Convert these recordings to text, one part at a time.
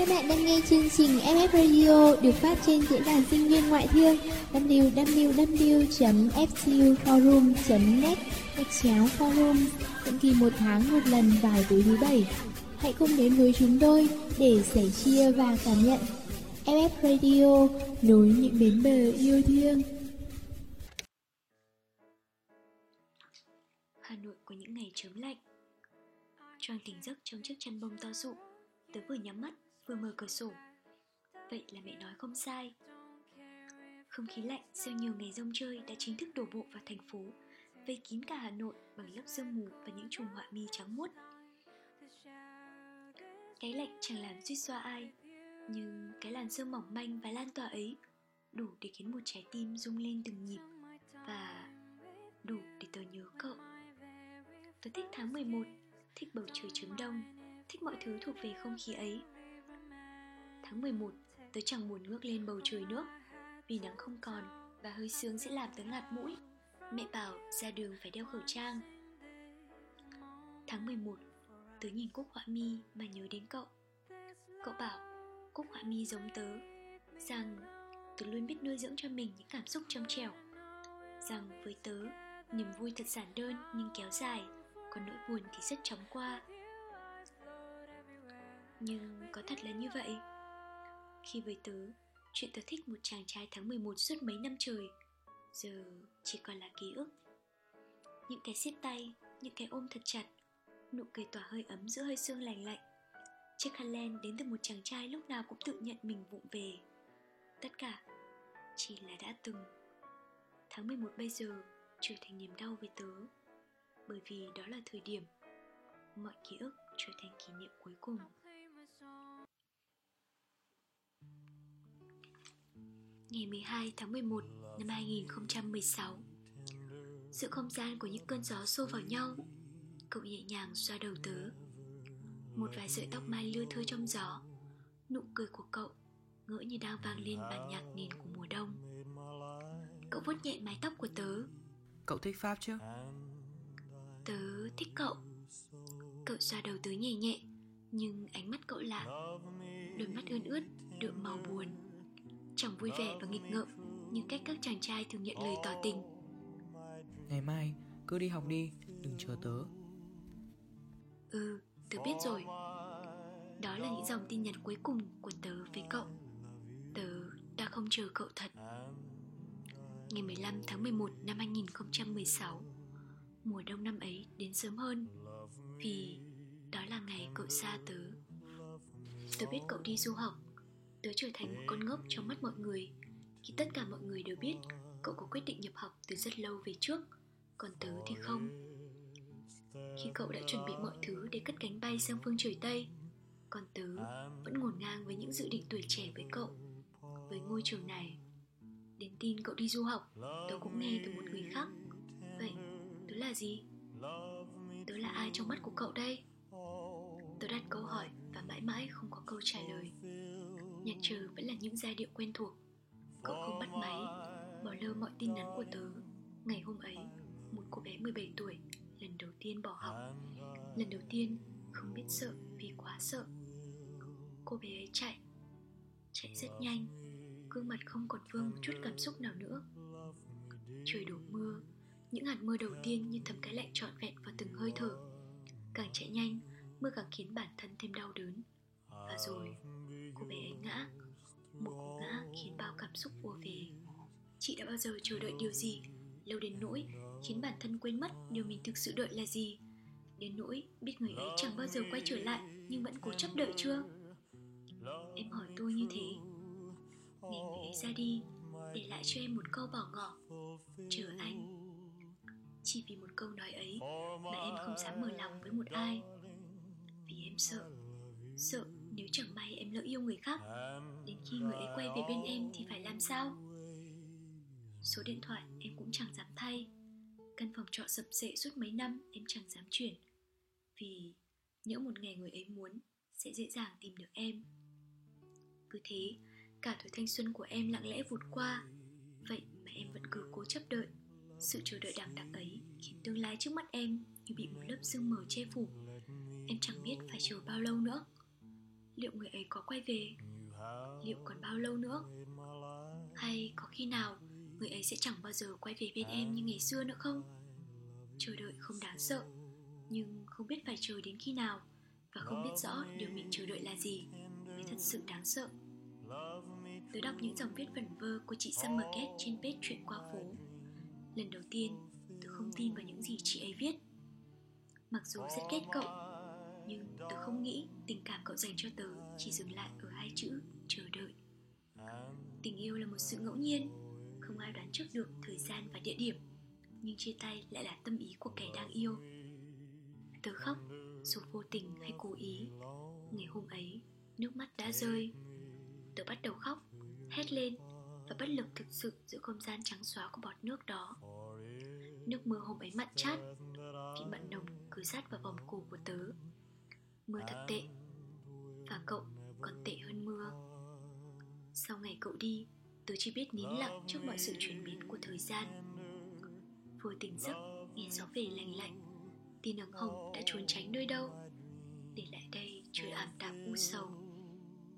Các bạn đang nghe chương trình FF Radio được phát trên diễn đàn sinh viên ngoại thương www.fcuforum.net gạch chéo forum, định kỳ một tháng một lần vào tối thứ bảy. Hãy cùng đến với chúng tôi để sẻ chia và cảm nhận FF Radio, nối những bến bờ yêu thương. Hà Nội của những ngày chớm lạnh Choang tỉnh giấc trong chiếc chăn bông to rụng, Tớ vừa nhắm mắt vừa mở cửa sổ. Vậy là mẹ nói không sai. Không khí lạnh sau nhiều ngày rông chơi đã chính thức đổ bộ vào thành phố, Vây kín cả Hà Nội bằng lớp sương mù và những chùm họa mi trắng muốt. Cái lạnh chẳng làm suýt xoa ai, Nhưng cái làn sương mỏng manh và lan tỏa ấy Đủ để khiến một trái tim rung lên từng nhịp Và đủ để tớ nhớ cậu. Tớ thích tháng 11 Thích bầu trời chớm đông, Thích mọi thứ thuộc về không khí ấy. Tháng 11 Tớ chẳng buồn ngước lên bầu trời nước. Vì nắng không còn Và hơi sương sẽ làm tớ ngạt mũi, Mẹ bảo ra đường phải đeo khẩu trang. Tháng 11 Tớ nhìn Cúc Họa Mi mà nhớ đến cậu. Cậu bảo, Cúc Họa Mi giống tớ, Rằng tớ luôn biết nuôi dưỡng cho mình những cảm xúc trong trẻo, Rằng với tớ, Niềm vui thật giản đơn nhưng kéo dài Còn nỗi buồn thì rất chóng qua. Nhưng có thật là như vậy? Khi với tớ, Chuyện tớ thích một chàng trai tháng 11 suốt mấy năm trời. Giờ chỉ còn là ký ức. Những cái siết tay, Những cái ôm thật chặt, Nụ cười tỏa hơi ấm giữa hơi sương lành lạnh. Chiếc khăn len đến từ một chàng trai lúc nào cũng tự nhận mình vụng về. Tất cả chỉ là đã từng. Tháng 11 bây giờ trở thành niềm đau với tớ, bởi vì đó là thời điểm mọi ký ức trở thành kỷ niệm cuối cùng. Ngày 12 tháng 11 năm 2016 Giữa không gian của những cơn gió xô vào nhau Cậu nhẹ nhàng xoa đầu tớ. Một vài sợi tóc mai lưa thưa trong gió Nụ cười của cậu ngỡ như đang vang lên bản nhạc nền của mùa đông. Cậu vuốt nhẹ mái tóc của tớ. Cậu thích Pháp chứ? Tớ thích cậu. Cậu xoa đầu tớ nhẹ nhẹ Nhưng ánh mắt cậu lạ Đôi mắt ươn ướt, đượm màu buồn Chẳng vui vẻ và nghịch ngợm Như cách các chàng trai thường nhận lời tỏ tình. Ngày mai cứ đi học đi, đừng chờ tớ. Ừ, tớ biết rồi. Đó là những dòng tin nhắn cuối cùng của tớ với cậu. Tớ đã không chờ cậu thật. Ngày 15 tháng 11 năm 2016 Mùa đông năm ấy đến sớm hơn Vì đó là ngày cậu xa tớ. Tớ biết cậu đi du học Tớ trở thành một con ngốc trong mắt mọi người. Khi tất cả mọi người đều biết, Cậu có quyết định nhập học từ rất lâu về trước. Còn tớ thì không. Khi cậu đã chuẩn bị mọi thứ để cất cánh bay sang phương trời Tây, Còn tớ vẫn ngổn ngang với những dự định tuổi trẻ với cậu. Với ngôi trường này, Đến tin cậu đi du học, Tớ cũng nghe từ một người khác. Vậy, tớ là gì? Tớ là ai trong mắt của cậu đây? Tớ đặt câu hỏi và mãi mãi không có câu trả lời. Nhạc trừ vẫn là những giai điệu quen thuộc. Cậu không bắt máy, Bỏ lơ mọi tin nhắn của tớ. Ngày hôm ấy, Một cô bé 17 tuổi, Lần đầu tiên bỏ học. Lần đầu tiên, không biết sợ vì quá sợ. Cô bé ấy chạy Chạy rất nhanh. Gương mặt không còn vương một chút cảm xúc nào nữa. Trời đổ mưa, Những hạt mưa đầu tiên như thấm cái lạnh trọn vẹn vào từng hơi thở. Càng chạy nhanh, Mưa càng khiến bản thân thêm đau đớn. Và rồi Cô bé ấy ngã Một cú ngã khiến bao cảm xúc ùa về. Chị đã bao giờ chờ đợi điều gì? Lâu đến nỗi Khiến bản thân quên mất điều mình thực sự đợi là gì? Đến nỗi biết người ấy chẳng bao giờ quay trở lại Nhưng vẫn cố chấp đợi chưa? Em hỏi tôi như thế. Ngày người ấy ra đi, Để lại cho em một câu bỏ ngỏ. Chờ anh. Chỉ vì một câu nói ấy Mà em không dám mở lòng với một ai. Vì em sợ Sợ nếu chẳng may em lỡ yêu người khác, Đến khi người ấy quay về bên em Thì phải làm sao? Số điện thoại em cũng chẳng dám thay. Căn phòng trọ sập sệ suốt mấy năm, Em chẳng dám chuyển. Vì nhỡ một ngày người ấy muốn, Sẽ dễ dàng tìm được em. Cứ thế, Cả tuổi thanh xuân của em lặng lẽ vụt qua. Vậy mà em vẫn cứ cố chấp đợi. Sự chờ đợi đằng đẵng ấy Khiến tương lai trước mắt em Như bị một lớp sương mờ che phủ. Em chẳng biết phải chờ bao lâu nữa liệu người ấy có quay về? Liệu còn bao lâu nữa? Hay có khi nào người ấy sẽ chẳng bao giờ quay về bên em như ngày xưa nữa không? Chờ đợi không đáng sợ nhưng không biết phải chờ đến khi nào và không biết rõ điều mình chờ đợi là gì mới thật sự đáng sợ. Tớ đọc những dòng viết vẩn vơ của chị Summer Cat trên page chuyện qua phố. Lần đầu tiên, tớ không tin vào những gì chị ấy viết. Mặc dù rất ghét cậu nhưng tớ không nghĩ tình cảm cậu dành cho tớ chỉ dừng lại ở hai chữ, chờ đợi. Tình yêu là một sự ngẫu nhiên, Không ai đoán trước được thời gian và địa điểm, Nhưng chia tay lại là tâm ý của kẻ đang yêu. Tớ khóc dù vô tình hay cố ý. Ngày hôm ấy, Nước mắt đã rơi. Tớ bắt đầu khóc, Hét lên Và bất lực thực sự giữa không gian trắng xóa của bọt nước đó. Nước mưa hôm ấy mặn chát, Vị mặn nồng cứ sát vào vòng cổ của tớ. Mưa thật tệ, Và cậu còn tệ hơn mưa. Sau ngày cậu đi, Tớ chỉ biết nín lặng trước mọi sự chuyển biến của thời gian. Vừa tỉnh giấc, Nghe gió về lành lạnh, Tia nắng hồng đã trốn tránh nơi đâu. Để lại đây trời ảm đạm u sầu,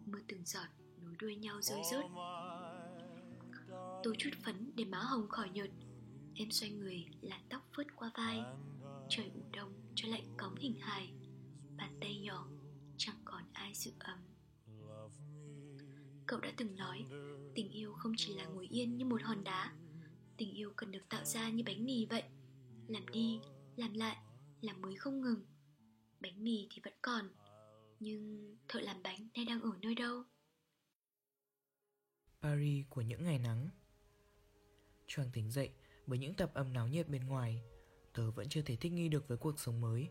Mưa từng giọt nối đuôi nhau rơi rớt. Tôi chút phấn để má hồng khỏi nhợt, Em xoay người làn tóc phớt qua vai. Trời ủ đông cho lạnh cóng hình hài. Bàn tay nhỏ chẳng còn ai giữ ấm. Cậu đã từng nói Tình yêu không chỉ là ngồi yên như một hòn đá. Tình yêu cần được tạo ra như bánh mì vậy. Làm đi, làm lại làm mới không ngừng. Bánh mì thì vẫn còn Nhưng thợ làm bánh nay đang ở nơi đâu? Paris của những ngày nắng. Choàng tỉnh dậy bởi những tập âm náo nhiệt bên ngoài Tớ vẫn chưa thể thích nghi được với cuộc sống mới.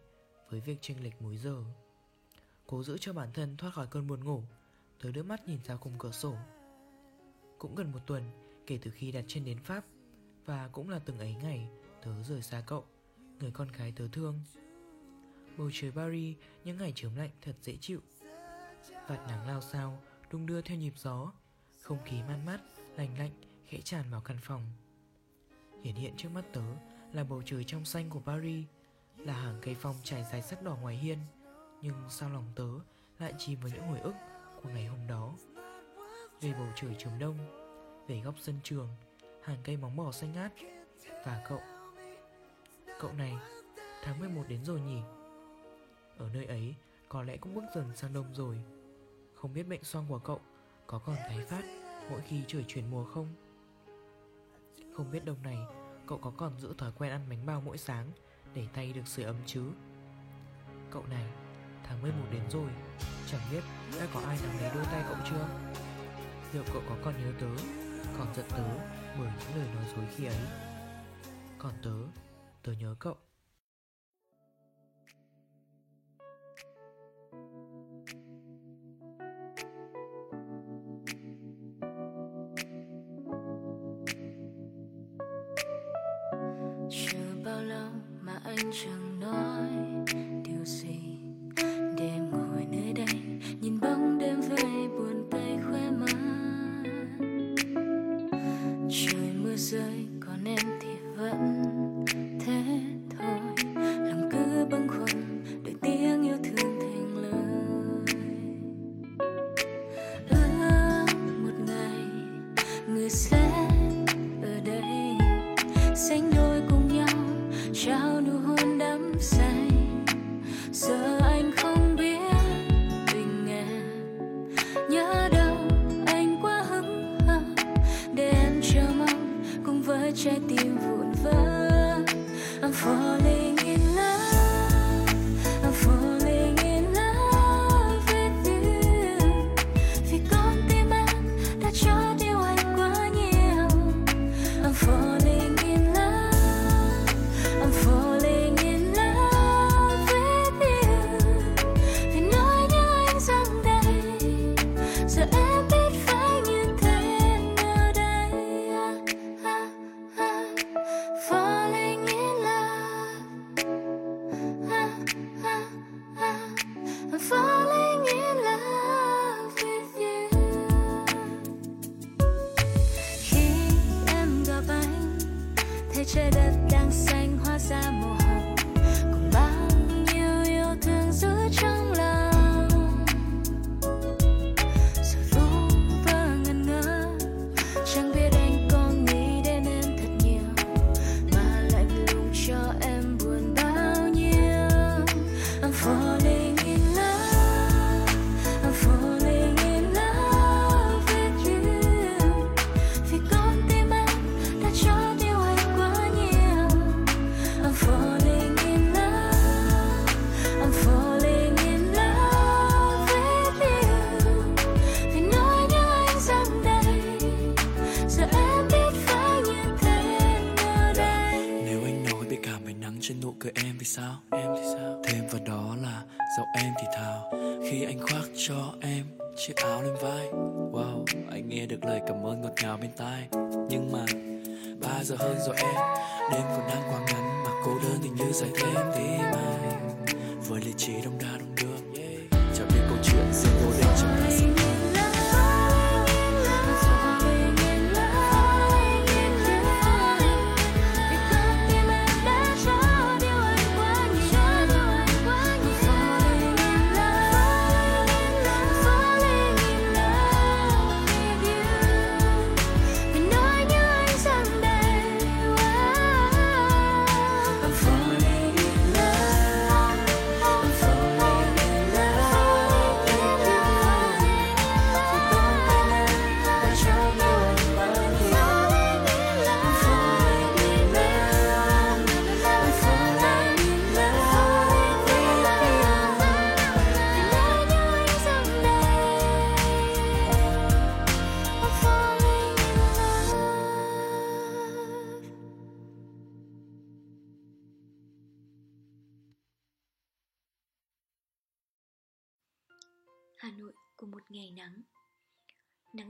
Với việc chênh lệch múi giờ. Cố giữ cho bản thân thoát khỏi cơn buồn ngủ Tớ đưa mắt nhìn ra khung cửa sổ. Cũng gần một tuần kể từ khi đặt chân đến Pháp Và cũng là từng ấy ngày tớ rời xa cậu người con gái tớ thương. Bầu trời Paris những ngày chớm lạnh thật dễ chịu. Vạt nắng lao sao đung đưa theo nhịp gió Không khí man mát, lành lạnh khẽ tràn vào căn phòng. Hiển hiện trước mắt tớ là bầu trời trong xanh của Paris. Là hàng cây phong trải dài sắc đỏ ngoài hiên Nhưng sao lòng tớ lại chìm vào những hồi ức của ngày hôm đó Về bầu trời trường đông Về góc sân trường Hàng cây móng bò xanh ngát Và cậu Cậu này, tháng 11 đến rồi nhỉ? Ở nơi ấy, có lẽ cũng bước dần sang đông rồi. Không biết bệnh xoang của cậu có còn tái phát mỗi khi trời chuyển mùa không? Không biết đông này, cậu có còn giữ thói quen ăn bánh bao mỗi sáng để tay được sưởi ấm chứ? Cậu này, tháng 11 đến rồi, chẳng biết đã có ai nắm lấy đôi tay cậu chưa? Liệu cậu có còn nhớ tớ, còn giận tớ bởi những lời nói dối khi ấy? Còn tớ tớ nhớ cậu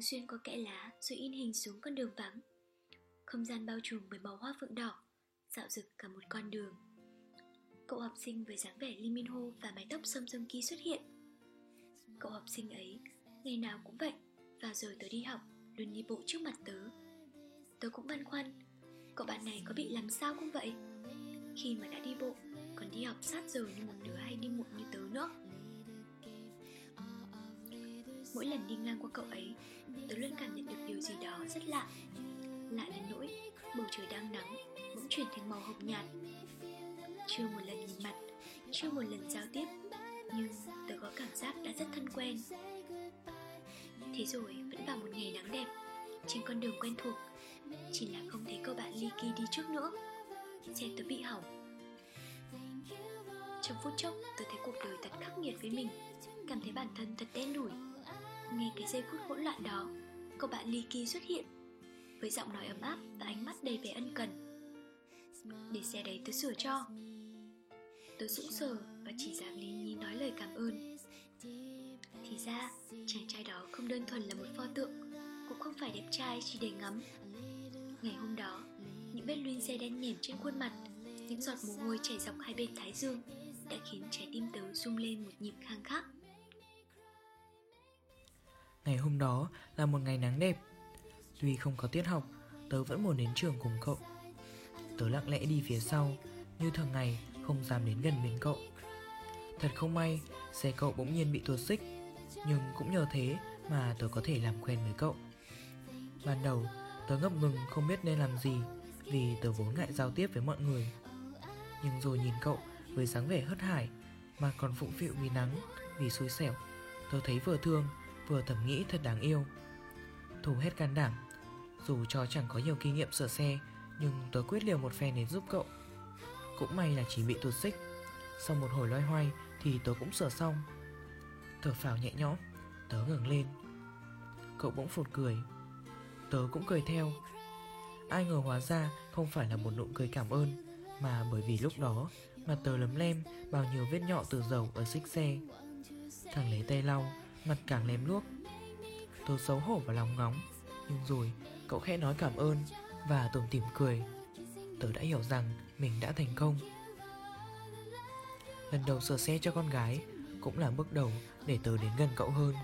Nắng xuyên qua kẽ lá, rồi in hình xuống con đường vắng. Không gian bao trùm bởi màu hoa phượng đỏ, Dạo rực cả một con đường. Cậu học sinh với dáng vẻ Lee Min Ho và mái tóc sâm sâm Ki xuất hiện. Cậu học sinh ấy, ngày nào cũng vậy Vào giờ tớ đi học, luôn đi bộ trước mặt tớ. Tớ cũng băn khoăn, Cậu bạn này có bị làm sao không vậy? Khi mà đã đi bộ, Còn đi học sát giờ như một đứa hay đi muộn như tớ nữa. Mỗi lần đi ngang qua cậu ấy, Tớ luôn cảm nhận được điều gì đó rất lạ. Lạ đến nỗi, Bầu trời đang nắng, Bỗng chuyển thành màu hồng nhạt. Chưa một lần nhìn mặt, Chưa một lần giao tiếp, Nhưng tớ có cảm giác đã rất thân quen. Thế rồi, vẫn vào một ngày nắng đẹp, Trên con đường quen thuộc. Chỉ là không thấy cậu bạn Ly kỳ đi trước nữa. Xe tớ bị hỏng. Trong phút chốc, tớ thấy cuộc đời thật khắc nghiệt với mình. Cảm thấy bản thân thật đen đủi. Nghe cái giây phút hỗn loạn đó Cậu bạn Ly xuất hiện Với giọng nói ấm áp và ánh mắt đầy vẻ ân cần. Để xe đấy tớ sửa cho. Tớ sững sờ và chỉ dám lý nhí nói lời cảm ơn. Thì ra, chàng trai đó không đơn thuần là một pho tượng, Cũng không phải đẹp trai chỉ để ngắm. Ngày hôm đó, Những vết luyên xe đen nhèm trên khuôn mặt, Những giọt mồ hôi chảy dọc hai bên thái dương Đã khiến trái tim tớ rung lên một nhịp khang khắc. Ngày hôm đó là một ngày nắng đẹp. Tuy không có tiết học, Tớ vẫn muốn đến trường cùng cậu. Tớ lặng lẽ đi phía sau, Như thường ngày, không dám đến gần bên cậu. Thật không may, Xe cậu bỗng nhiên bị tuột xích, Nhưng cũng nhờ thế mà tớ có thể làm quen với cậu. Ban đầu, tớ ngập ngừng không biết nên làm gì, Vì tớ vốn ngại giao tiếp với mọi người. Nhưng rồi nhìn cậu với dáng vẻ hớt hải, Mà còn phụng phịu vì nắng, Vì xui xẻo, Tớ thấy vừa thương vừa thầm nghĩ thật đáng yêu. Thủ hết can đảm, Dù cho chẳng có nhiều kinh nghiệm sửa xe, Nhưng tớ quyết liều một phen đến giúp cậu. Cũng may là chỉ bị tụt xích, Sau một hồi loay hoay Thì tớ cũng sửa xong. Thở phào nhẹ nhõm, Tớ ngừng lên. Cậu bỗng phụt cười, Tớ cũng cười theo. Ai ngờ hóa ra không phải là một nụ cười cảm ơn, Mà bởi vì lúc đó Mặt tớ lấm lem, bao nhiêu vết nhọ từ dầu ở xích xe. Thằng lấy tay lau Mặt càng lém luốc. Tôi xấu hổ và lòng ngóng, Nhưng rồi cậu khẽ nói cảm ơn Và tủm tỉm cười. Tớ đã hiểu rằng mình đã thành công. Lần đầu sửa xe cho con gái Cũng là bước đầu để tớ đến gần cậu hơn.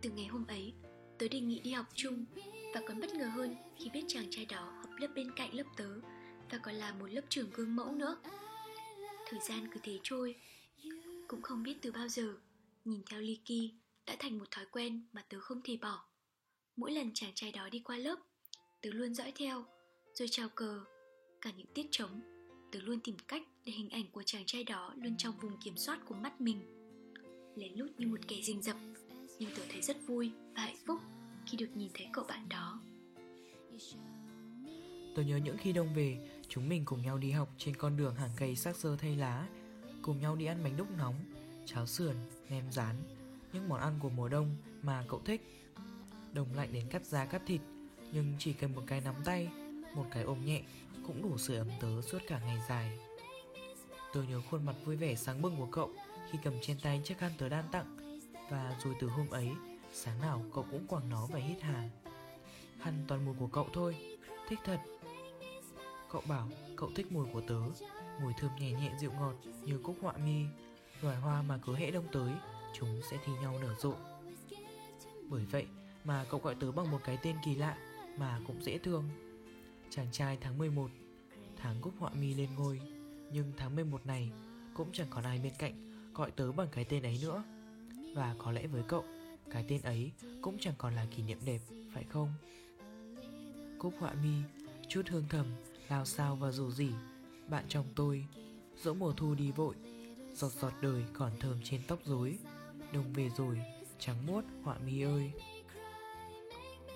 Từ ngày hôm ấy, Tớ đề nghị đi học chung Và còn bất ngờ hơn khi biết chàng trai đó học lớp bên cạnh lớp tớ Và còn là một lớp trưởng gương mẫu nữa. Thời gian cứ thế trôi cũng không biết từ bao giờ. Nhìn theo Liki đã thành một thói quen mà tớ không thể bỏ. Mỗi lần chàng trai đó đi qua lớp, Tớ luôn dõi theo, Rồi chào cờ. Cả những tiết trống, Tớ luôn tìm cách để hình ảnh của chàng trai đó Luôn trong vùng kiểm soát của mắt mình. Lén lút như một kẻ rình rập, Nhưng tớ thấy rất vui và hạnh phúc Khi được nhìn thấy cậu bạn đó. Tớ nhớ những khi đông về, Chúng mình cùng nhau đi học trên con đường hàng cây sắc sơ thay lá cùng nhau đi ăn bánh đúc nóng, cháo sườn, nem rán, những món ăn của mùa đông mà cậu thích. Đông lạnh đến cắt da cắt thịt, nhưng chỉ cần một cái nắm tay, Một cái ôm nhẹ cũng đủ sưởi ấm tớ suốt cả ngày dài. Tôi nhớ khuôn mặt vui vẻ sáng bừng của cậu Khi cầm trên tay chiếc khăn tớ đan tặng Và rồi từ hôm ấy Sáng nào cậu cũng quàng nó và hít hà. Khăn toàn mùi của cậu thôi Thích thật. Cậu bảo cậu thích mùi của tớ Mùi thơm nhẹ nhẹ dịu ngọt như cúc họa mi. Loài hoa mà cứ hễ đông tới, Chúng sẽ thi nhau nở rộ. Bởi vậy mà cậu gọi tớ bằng một cái tên kỳ lạ Mà cũng dễ thương. Chàng trai tháng 11 Tháng cúc họa mi lên ngôi. Nhưng tháng 11 này Cũng chẳng còn ai bên cạnh Gọi tớ bằng cái tên ấy nữa. Và có lẽ với cậu, Cái tên ấy cũng chẳng còn là kỷ niệm đẹp, Phải không? Cúc họa mi, Chút hương thầm Lao sao và dù gì bạn trong tôi. Dỗ mùa thu đi vội. Giọt giọt đời còn thơm trên tóc rối. Đông về rồi, Trắng muốt, họa mi ơi.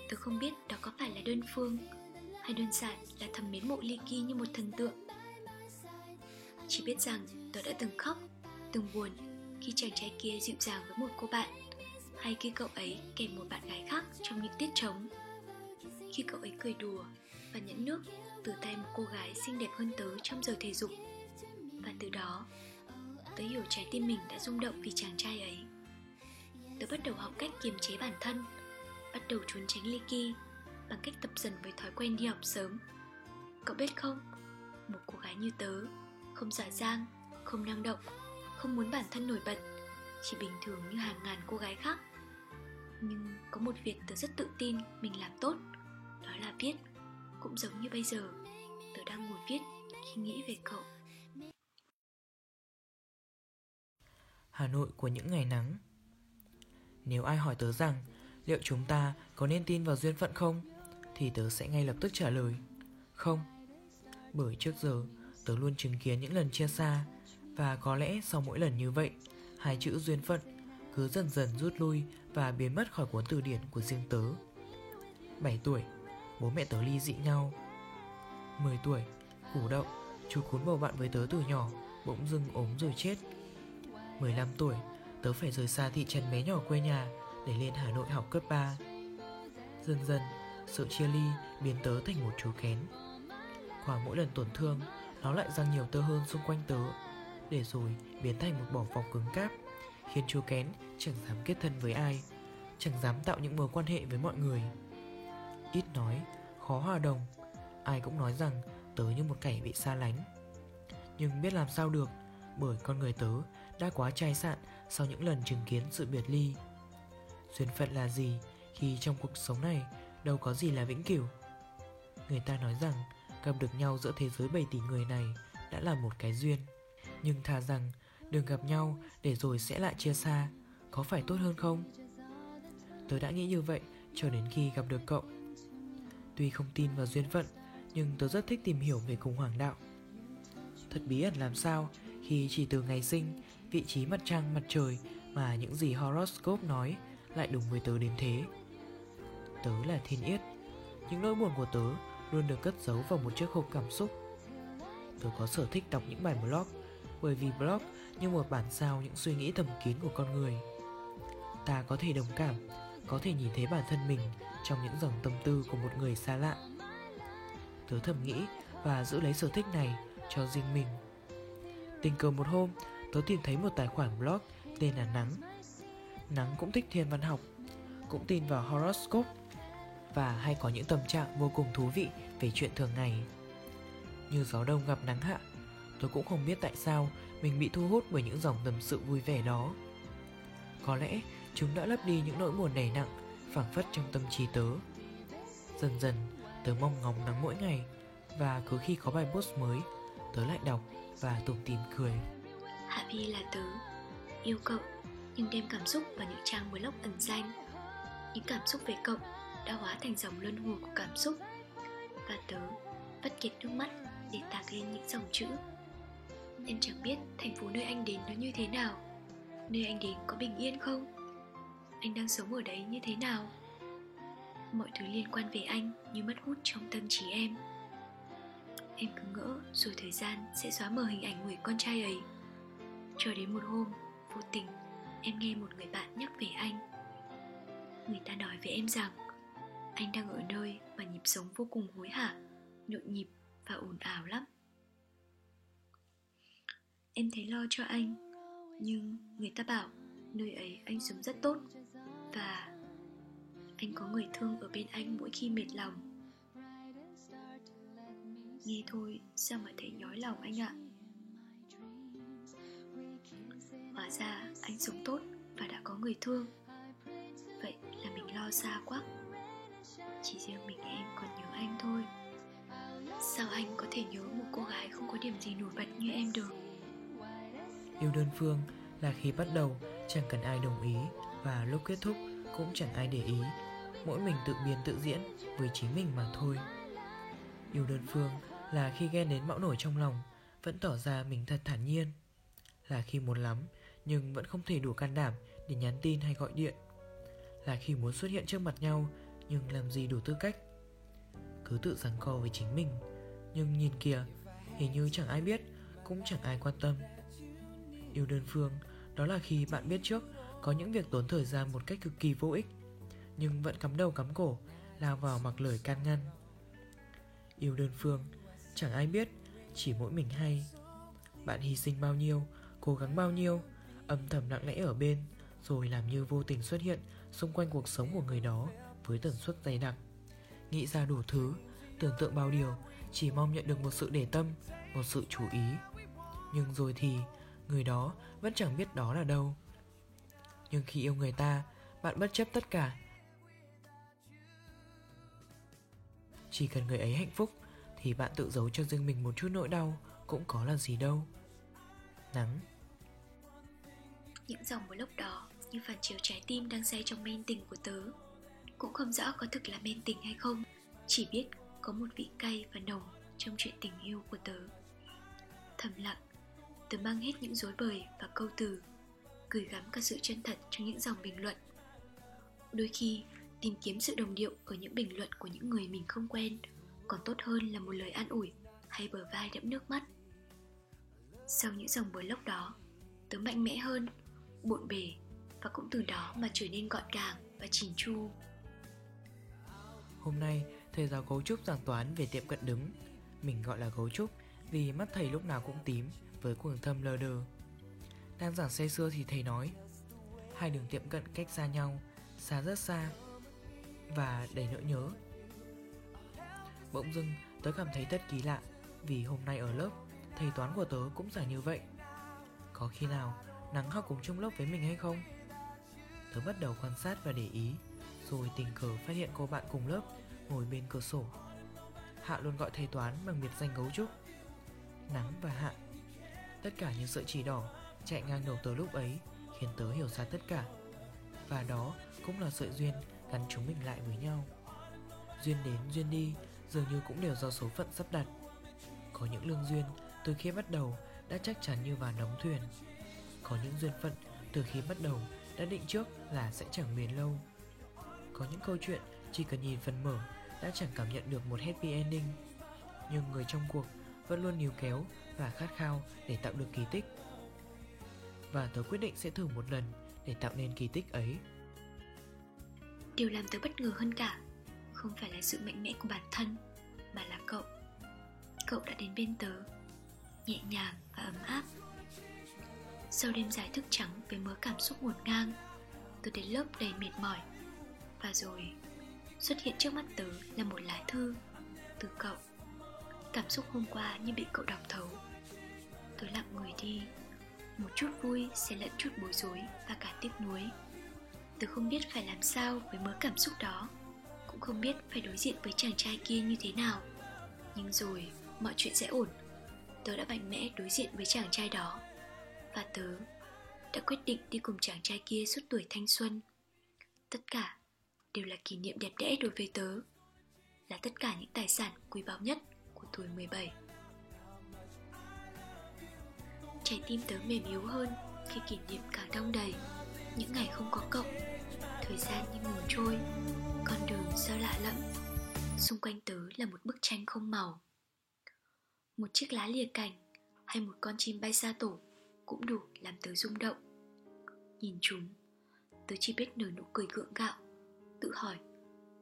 Tôi không biết đó có phải là đơn phương Hay đơn giản là thầm mến mộ Ly kỳ như một thần tượng. Chỉ biết rằng tôi đã từng khóc, Từng buồn Khi chàng trai kia dịu dàng với một cô bạn, Hay khi cậu ấy kèm một bạn gái khác trong những tiết trống. Khi cậu ấy cười đùa và nhẫn nước từ tay một cô gái xinh đẹp hơn tớ trong giờ thể dục. Và từ đó Tớ hiểu trái tim mình đã rung động vì chàng trai ấy. Tớ bắt đầu học cách kiềm chế bản thân Bắt đầu trốn tránh ly kỳ Bằng cách tập dần với thói quen đi học sớm. Cậu biết không Một cô gái như tớ Không giả giang, không năng động Không muốn bản thân nổi bật Chỉ bình thường như hàng ngàn cô gái khác. Nhưng có một việc tớ rất tự tin mình làm tốt Đó là viết. Cũng giống như bây giờ. Tớ đang ngồi viết khi nghĩ về cậu. Hà Nội của những ngày nắng. Nếu ai hỏi tớ rằng liệu chúng ta có nên tin vào duyên phận không Thì tớ sẽ ngay lập tức trả lời Không. Bởi trước giờ tớ luôn chứng kiến những lần chia xa Và có lẽ sau mỗi lần như vậy Hai chữ duyên phận cứ dần dần rút lui và biến mất khỏi cuốn từ điển của riêng tớ. 7 tuổi, bố mẹ tớ ly dị nhau 10 tuổi, củ động, chú cún bầu bạn với tớ từ nhỏ Bỗng dưng ốm rồi chết 15 tuổi, tớ phải rời xa thị trấn bé nhỏ quê nhà để lên Hà Nội học cấp 3. Dần dần, sự chia ly biến tớ thành một chú kén. Qua mỗi lần tổn thương, nó lại răng nhiều tơ hơn xung quanh tớ, để rồi biến thành một bỏ vòng cứng cáp, khiến chú kén chẳng dám kết thân với ai, chẳng dám tạo những mối quan hệ với mọi người. Ít nói, khó hòa đồng, ai cũng nói rằng tớ như một kẻ bị xa lánh. Nhưng biết làm sao được, bởi con người tớ đã quá chai sạn sau những lần chứng kiến sự biệt ly. Duyên phận là gì khi trong cuộc sống này đâu có gì là vĩnh cửu? Người ta nói rằng gặp được nhau giữa thế giới 7 tỷ người này đã là một cái duyên. Nhưng thà rằng đừng gặp nhau để rồi sẽ lại chia xa, có phải tốt hơn không? Tớ đã nghĩ như vậy cho đến khi gặp được cậu. Tuy không tin vào duyên phận, nhưng tớ rất thích tìm hiểu về khủng hoảng đạo. Thật bí ẩn làm sao khi chỉ từ ngày sinh vị trí mặt trăng mặt trời mà những gì horoscope nói lại đúng với tớ đến thế. Tớ là thiên yết, những nỗi buồn của tớ luôn được cất giấu vào một chiếc hộp cảm xúc. Tớ có sở thích đọc những bài blog bởi vì blog như một bản sao những suy nghĩ thầm kín của con người. Ta có thể đồng cảm, có thể nhìn thấy bản thân mình trong những dòng tâm tư của một người xa lạ. Tớ thầm nghĩ và giữ lấy sở thích này cho riêng mình. Tình cờ một hôm, tớ tìm thấy một tài khoản blog tên là Nắng. Nắng cũng thích thiên văn học, cũng tin vào horoscope và hay có những tâm trạng vô cùng thú vị về chuyện thường ngày. Như gió đông gặp nắng hạ, tôi cũng không biết tại sao mình bị thu hút bởi những dòng tâm sự vui vẻ đó. Có lẽ chúng đã lấp đi những nỗi buồn nảy nặng phảng phất trong tâm trí tớ. Dần dần, tớ mong ngóng nắng mỗi ngày và cứ khi có bài post mới, tớ lại đọc và tủm tìm cười. Hạ Vi là tớ Yêu cậu Nhưng đem cảm xúc vào những trang blog ẩn danh Những cảm xúc về cậu Đã hóa thành dòng luân hồi của cảm xúc Và tớ vắt kiệt nước mắt Để tạc lên những dòng chữ Em chẳng biết thành phố nơi anh đến nó như thế nào Nơi anh đến có bình yên không anh đang sống ở đấy như thế nào? Mọi thứ liên quan về anh như mất hút trong tâm trí em. Em cứ ngỡ rồi thời gian sẽ xóa mờ hình ảnh người con trai ấy. Cho đến một hôm, vô tình, em nghe một người bạn nhắc về anh. Người ta nói với em rằng, anh đang ở nơi mà nhịp sống vô cùng hối hả, nhộn nhịp và ồn ào lắm. Em thấy lo cho anh, nhưng người ta bảo nơi ấy anh sống rất tốt và anh có người thương ở bên anh mỗi khi mệt lòng. Nghe thôi, sao mà thấy nhói lòng anh ạ? Hóa ra anh sống tốt và đã có người thương. Vậy là mình lo xa quá. Chỉ riêng mình em còn nhớ anh thôi. Sao anh có thể nhớ một cô gái không có điểm gì nổi bật như em được? Yêu đơn phương là khi bắt đầu, chẳng cần ai đồng ý và lúc kết thúc cũng chẳng ai để ý. Mỗi mình tự biến tự diễn với chính mình mà thôi. Yêu đơn phương là khi ghen đến bão nổi trong lòng, vẫn tỏ ra mình thật thản nhiên. Là khi muốn lắm, nhưng vẫn không thể đủ can đảm để nhắn tin hay gọi điện. Là khi muốn xuất hiện trước mặt nhau, nhưng làm gì đủ tư cách. Cứ tự giằng co với chính mình nhưng nhìn kìa, hình như chẳng ai biết, cũng chẳng ai quan tâm yêu đơn phương, đó là khi bạn biết trước có những việc tốn thời gian một cách cực kỳ vô ích, nhưng vẫn cắm đầu cắm cổ, lao vào mặc lời can ngăn. Yêu đơn phương, chẳng ai biết, chỉ mỗi mình hay. Bạn hy sinh bao nhiêu, cố gắng bao nhiêu, âm thầm lặng lẽ ở bên, rồi làm như vô tình xuất hiện xung quanh cuộc sống của người đó với tần suất dày đặc. Nghĩ ra đủ thứ, tưởng tượng bao điều, chỉ mong nhận được một sự để tâm, một sự chú ý. Nhưng rồi thì, người đó vẫn chẳng biết đó là đâu nhưng khi yêu người ta, bạn bất chấp tất cả. Chỉ cần người ấy hạnh phúc, thì bạn tự giấu cho riêng mình một chút nỗi đau, cũng có là gì đâu. Nắng. Những dòng một lúc đó, như phản chiếu trái tim đang say trong men tình của tớ. Cũng không rõ có thực là men tình hay không, chỉ biết có một vị cay và nồng trong chuyện tình yêu của tớ. Thầm lặng, tớ mang hết những dối bời và câu từ gửi gắm cả sự chân thật trong những dòng bình luận. Đôi khi, tìm kiếm sự đồng điệu ở những bình luận của những người mình không quen còn tốt hơn là một lời an ủi hay bờ vai đẫm nước mắt. Sau những dòng bờ lốc đó, tớ mạnh mẽ hơn, bộn bề và cũng từ đó mà trở nên gọn gàng và chỉn chu. Hôm nay, thầy giáo cấu trúc giảng toán về tiệm cận đứng. Mình gọi là cấu trúc vì mắt thầy lúc nào cũng tím với cuồng thâm lờ đờ. Đang giảng say xưa thì thầy nói Hai đường tiệm cận cách xa nhau, xa rất xa Và đầy nỗi nhớ. Bỗng dưng tớ cảm thấy thật kỳ lạ Vì hôm nay ở lớp Thầy toán của tớ cũng giảng như vậy. Có khi nào nắng học cùng chung lớp với mình hay không? Tớ bắt đầu quan sát và để ý Rồi tình cờ phát hiện cô bạn cùng lớp Ngồi bên cửa sổ. Hạ luôn gọi thầy toán bằng biệt danh gấu trúc. Nắng và Hạ Tất cả những sợi chỉ đỏ chạy ngang đầu tớ lúc ấy, Khiến tớ hiểu ra tất cả. Và đó cũng là sợi duyên gắn chúng mình lại với nhau. Duyên đến, duyên đi, dường như cũng đều do số phận sắp đặt. Có những lương duyên từ khi bắt đầu đã chắc chắn như vào đóng thuyền. Có những duyên phận từ khi bắt đầu đã định trước là sẽ chẳng bền lâu. Có những câu chuyện chỉ cần nhìn phần mở đã chẳng cảm nhận được một happy ending. Nhưng người trong cuộc vẫn luôn níu kéo và khát khao để tạo được kỳ tích. Và tớ quyết định sẽ thử một lần để tạo nên kỳ tích ấy. Điều làm tớ bất ngờ hơn cả không phải là sự mạnh mẽ của bản thân, mà là cậu. Cậu đã đến bên tớ, nhẹ nhàng và ấm áp. Sau đêm dài thức trắng với mớ cảm xúc ngổn ngang, tớ đến lớp đầy mệt mỏi. Và rồi, xuất hiện trước mắt tớ là một lá thư từ cậu. Cảm xúc hôm qua như bị cậu đọc thấu. Tớ lặng người đi một chút vui sẽ lẫn chút bối rối và cả tiếc nuối. Tớ không biết phải làm sao với mớ cảm xúc đó. Cũng không biết phải đối diện với chàng trai kia như thế nào. Nhưng rồi, mọi chuyện sẽ ổn. Tớ đã mạnh mẽ đối diện với chàng trai đó. Và tớ đã quyết định đi cùng chàng trai kia suốt tuổi thanh xuân. Tất cả đều là kỷ niệm đẹp đẽ đối với tớ. Là tất cả những tài sản quý báu nhất của tuổi 17 Trái tim tớ mềm yếu hơn khi kỷ niệm càng đong đầy Những ngày không có cậu. Thời gian như ngừng trôi, Con đường sao lạ lẫm, Xung quanh tớ là một bức tranh không màu. Một chiếc lá lìa cành Hay một con chim bay xa tổ Cũng đủ làm tớ rung động. Nhìn chúng, Tớ chỉ biết nở nụ cười gượng gạo, Tự hỏi,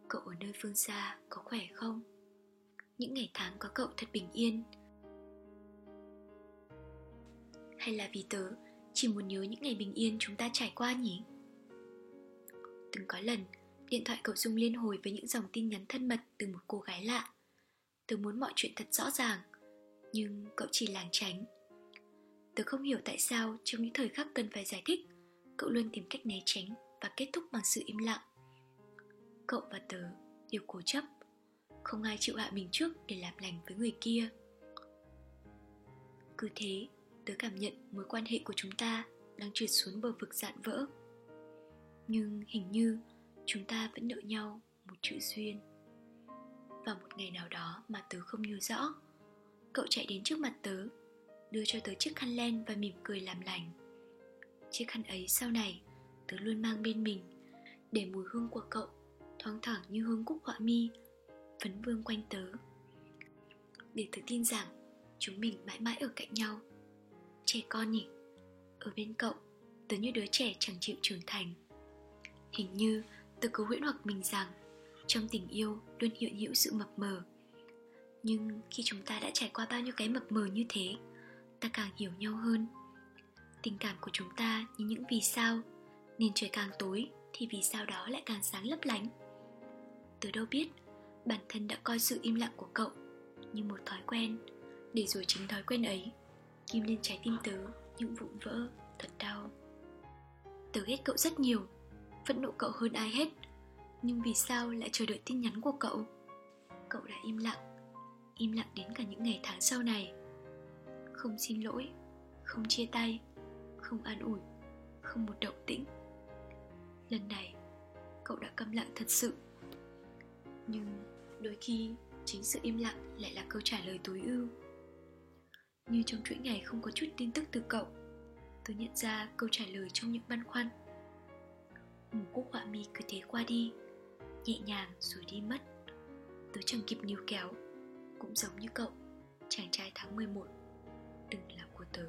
Cậu ở nơi phương xa có khỏe không? những ngày tháng có cậu thật bình yên hay là vì tớ, chỉ muốn nhớ những ngày bình yên chúng ta trải qua nhỉ? Từng có lần, điện thoại cậu dung liên hồi với những dòng tin nhắn thân mật từ một cô gái lạ. Tớ muốn mọi chuyện thật rõ ràng, nhưng cậu chỉ làng tránh. Tớ không hiểu tại sao trong những thời khắc cần phải giải thích, cậu luôn tìm cách né tránh và kết thúc bằng sự im lặng. Cậu và tớ đều cố chấp, không ai chịu hạ mình trước để làm lành với người kia. Cứ thế tớ cảm nhận mối quan hệ của chúng ta đang trượt xuống bờ vực dạn vỡ. Nhưng hình như chúng ta vẫn nợ nhau một chữ duyên. Và một ngày nào đó mà tớ không nhớ rõ, cậu chạy đến trước mặt tớ, đưa cho tớ chiếc khăn len và mỉm cười làm lành. Chiếc khăn ấy sau này tớ luôn mang bên mình, để mùi hương của cậu thoáng thoảng như hương cúc họa mi, phấn vương quanh tớ. Để tớ tin rằng chúng mình mãi mãi ở cạnh nhau trẻ con nhỉ, ở bên cậu, tớ như đứa trẻ chẳng chịu trưởng thành. Hình như tớ cứ huyễn hoặc mình rằng, trong tình yêu luôn hiện hữu sự mập mờ. Nhưng khi chúng ta đã trải qua bao nhiêu cái mập mờ như thế, ta càng hiểu nhau hơn. Tình cảm của chúng ta như những vì sao, nên trời càng tối thì vì sao đó lại càng sáng lấp lánh. Tớ đâu biết, bản thân đã coi sự im lặng của cậu như một thói quen, để rồi chính thói quen ấy kim lên trái tim tớ những vụn vỡ, thật đau. Tớ ghét cậu rất nhiều, phẫn nộ cậu hơn ai hết. Nhưng vì sao lại chờ đợi tin nhắn của cậu? Cậu đã im lặng im lặng đến cả những ngày tháng sau này. Không xin lỗi, không chia tay, không an ủi, không một động tĩnh. Lần này, cậu đã câm lặng thật sự. Nhưng đôi khi, chính sự im lặng lại là câu trả lời tối ưu như trong chuỗi ngày không có chút tin tức từ cậu. Tôi nhận ra câu trả lời trong những băn khoăn. Mù cúc họa mi cứ thế qua đi, nhẹ nhàng rồi đi mất. Tôi chẳng kịp níu kéo, cũng giống như cậu, chàng trai tháng 11 đừng là của tớ.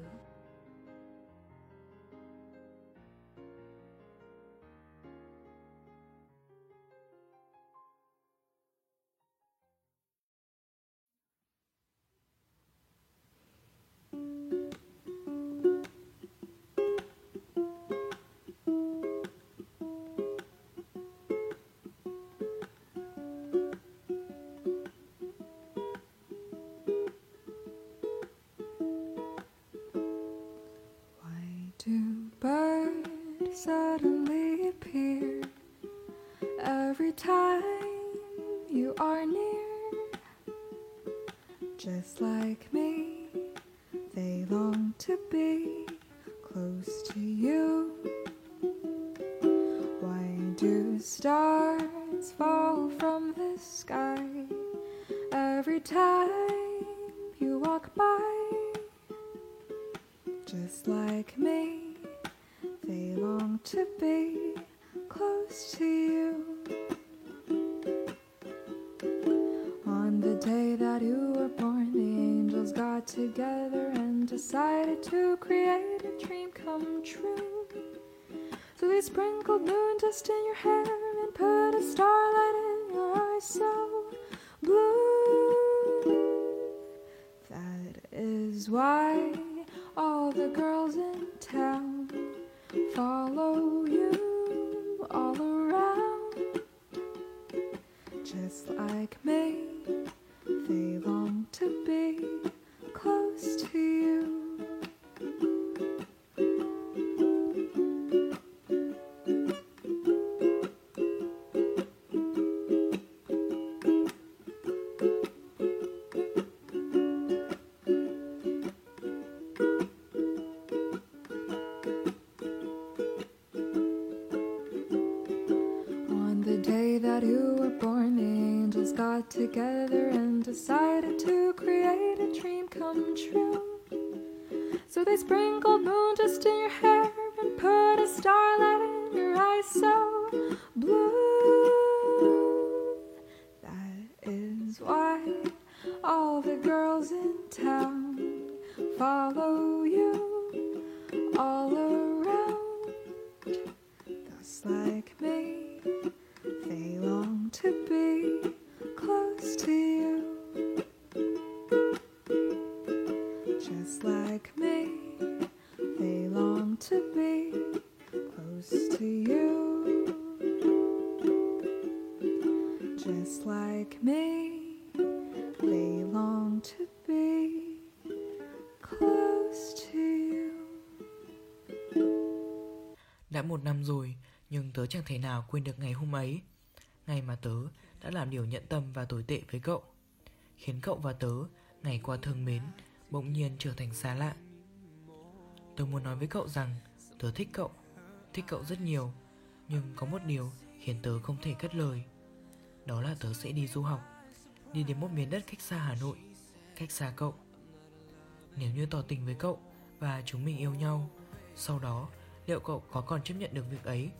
Close to you. On the day that you were born, the angels got together and decided to create a dream come true. So they sprinkled moon dust in your hair together and decided to create a dream come true. So they sprinkled moon just in your hair tớ chẳng thể nào quên được ngày hôm ấy. Ngày mà tớ đã làm điều nhận tâm và tồi tệ với cậu. Khiến cậu và tớ, ngày qua thương mến, bỗng nhiên trở thành xa lạ. Tớ muốn nói với cậu rằng tớ thích cậu, thích cậu rất nhiều. Nhưng có một điều khiến tớ không thể cất lời. Đó là tớ sẽ đi du học, đi đến một miền đất cách xa Hà Nội, cách xa cậu. Nếu như tỏ tình với cậu và chúng mình yêu nhau, sau đó liệu cậu có còn chấp nhận được việc ấy?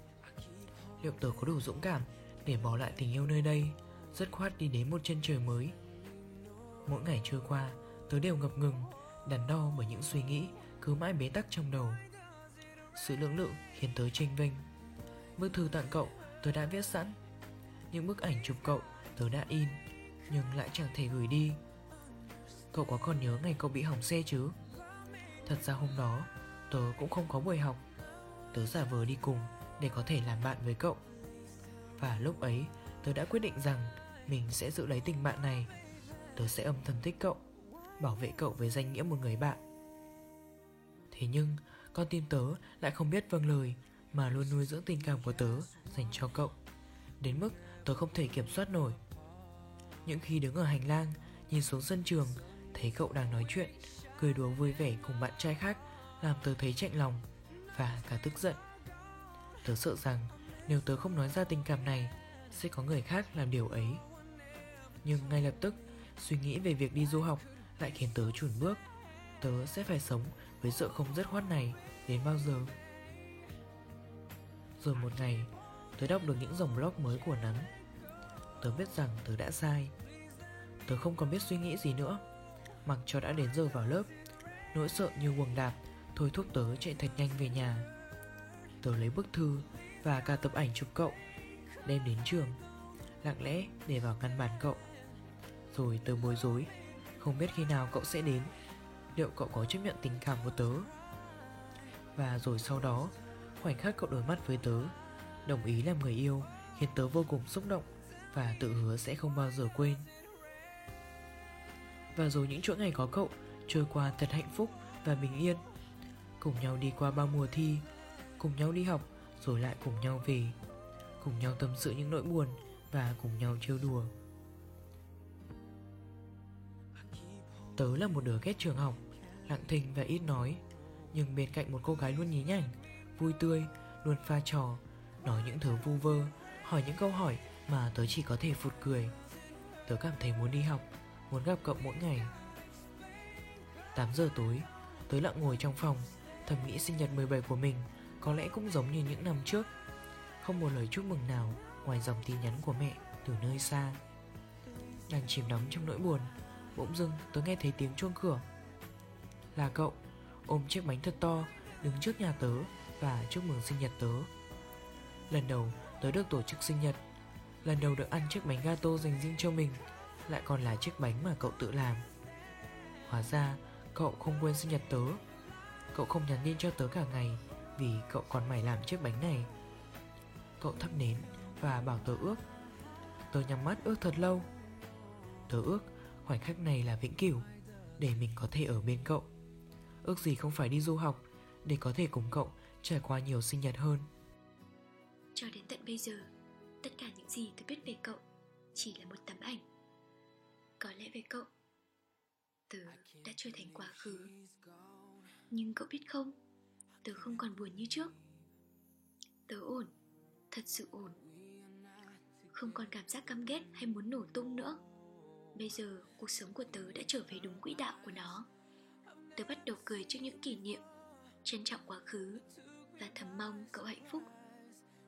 Liệu tớ có đủ dũng cảm để bỏ lại tình yêu nơi đây, dứt khoát đi đến một chân trời mới? Mỗi ngày trôi qua, tớ đều ngập ngừng, đắn đo bởi những suy nghĩ cứ mãi bế tắc trong đầu. Sự lưỡng lự khiến tớ tranh vinh. Bức thư tặng cậu tớ đã viết sẵn. Những bức ảnh chụp cậu tớ đã in, nhưng lại chẳng thể gửi đi. Cậu có còn nhớ ngày cậu bị hỏng xe chứ? Thật ra hôm đó, tớ cũng không có buổi học. Tớ giả vờ đi cùng để có thể làm bạn với cậu. Và lúc ấy, tớ đã quyết định rằng mình sẽ giữ lấy tình bạn này. Tớ sẽ âm thầm thích cậu, bảo vệ cậu với danh nghĩa một người bạn. Thế nhưng, con tim tớ lại không biết vâng lời mà luôn nuôi dưỡng tình cảm của tớ dành cho cậu. Đến mức tớ không thể kiểm soát nổi. Những khi đứng ở hành lang, nhìn xuống sân trường, thấy cậu đang nói chuyện, cười đùa vui vẻ cùng bạn trai khác làm tớ thấy chạnh lòng và cả tức giận. Tớ sợ rằng nếu tớ không nói ra tình cảm này sẽ có người khác làm điều ấy. Nhưng ngay lập tức, suy nghĩ về việc đi du học lại khiến tớ chùn bước. Tớ sẽ phải sống với sự không dứt khoát này đến bao giờ? Rồi một ngày, tớ đọc được những dòng blog mới của Nắng. Tớ biết rằng tớ đã sai. Tớ không còn biết suy nghĩ gì nữa. Mặc cho đã đến giờ vào lớp, nỗi sợ như quần đạp thôi thúc tớ chạy thật nhanh về nhà. Tớ lấy bức thư và cả tập ảnh chụp cậu, đem đến trường, lặng lẽ để vào ngăn bàn cậu. Rồi tớ bối rối, không biết khi nào cậu sẽ đến, liệu cậu có chấp nhận tình cảm của tớ. Và rồi sau đó, khoảnh khắc cậu đối mắt với tớ, đồng ý làm người yêu khiến tớ vô cùng xúc động và tự hứa sẽ không bao giờ quên. Và rồi những chuỗi ngày có cậu trôi qua thật hạnh phúc và bình yên. Cùng nhau đi qua bao mùa thi, cùng nhau đi học rồi lại cùng nhau về, cùng nhau tâm sự những nỗi buồn và cùng nhau trêu đùa. Tớ là một đứa ghét trường học, lặng thinh và ít nói, nhưng bên cạnh một cô gái luôn nhí nhảnh, vui tươi, luôn pha trò, nói những thứ vu vơ, hỏi những câu hỏi mà tớ chỉ có thể phụt cười. Tớ cảm thấy muốn đi học, muốn gặp cậu mỗi ngày. 8 giờ tối, tớ lặng ngồi trong phòng, thầm nghĩ sinh nhật 17 của mình có lẽ cũng giống như những năm trước. Không một lời chúc mừng nào ngoài dòng tin nhắn của mẹ từ nơi xa. Đang chìm đắm trong nỗi buồn, bỗng dưng tớ nghe thấy tiếng chuông cửa. Là cậu, ôm chiếc bánh thật to, đứng trước nhà tớ và chúc mừng sinh nhật tớ. Lần đầu tớ được tổ chức sinh nhật, lần đầu được ăn chiếc bánh gato dành riêng cho mình, lại còn là chiếc bánh mà cậu tự làm. Hóa ra, cậu không quên sinh nhật tớ. Cậu không nhắn tin cho tớ cả ngày vì cậu còn mày làm chiếc bánh này. Cậu thắp nến và bảo tớ ước. Tớ nhắm mắt ước thật lâu. Tớ ước khoảnh khắc này là vĩnh cửu để mình có thể ở bên cậu. Ước gì không phải đi du học để có thể cùng cậu trải qua nhiều sinh nhật hơn. Cho đến tận bây giờ, tất cả những gì tôi biết về cậu chỉ là một tấm ảnh. Có lẽ về cậu, tớ đã trở thành quá khứ. Nhưng cậu biết không, tớ không còn buồn như trước. Tớ ổn, thật sự ổn. Không còn cảm giác căm ghét hay muốn nổ tung nữa. Bây giờ cuộc sống của tớ đã trở về đúng quỹ đạo của nó. Tớ bắt đầu cười trước những kỷ niệm, trân trọng quá khứ và thầm mong cậu hạnh phúc.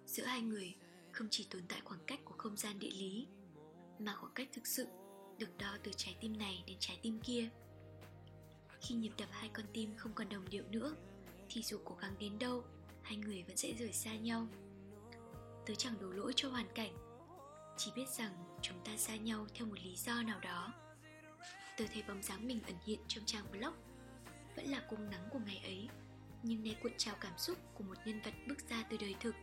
Giữa hai người không chỉ tồn tại khoảng cách của không gian địa lý, mà khoảng cách thực sự được đo từ trái tim này đến trái tim kia. Khi nhịp đập hai con tim không còn đồng điệu nữa, thì dù cố gắng đến đâu, hai người vẫn sẽ rời xa nhau. Tớ chẳng đổ lỗi cho hoàn cảnh, chỉ biết rằng chúng ta xa nhau theo một lý do nào đó. Tớ thấy bóng dáng mình ẩn hiện trong trang blog, vẫn là cung nắng của ngày ấy, nhưng nay cuộn trào cảm xúc của một nhân vật bước ra từ đời thực.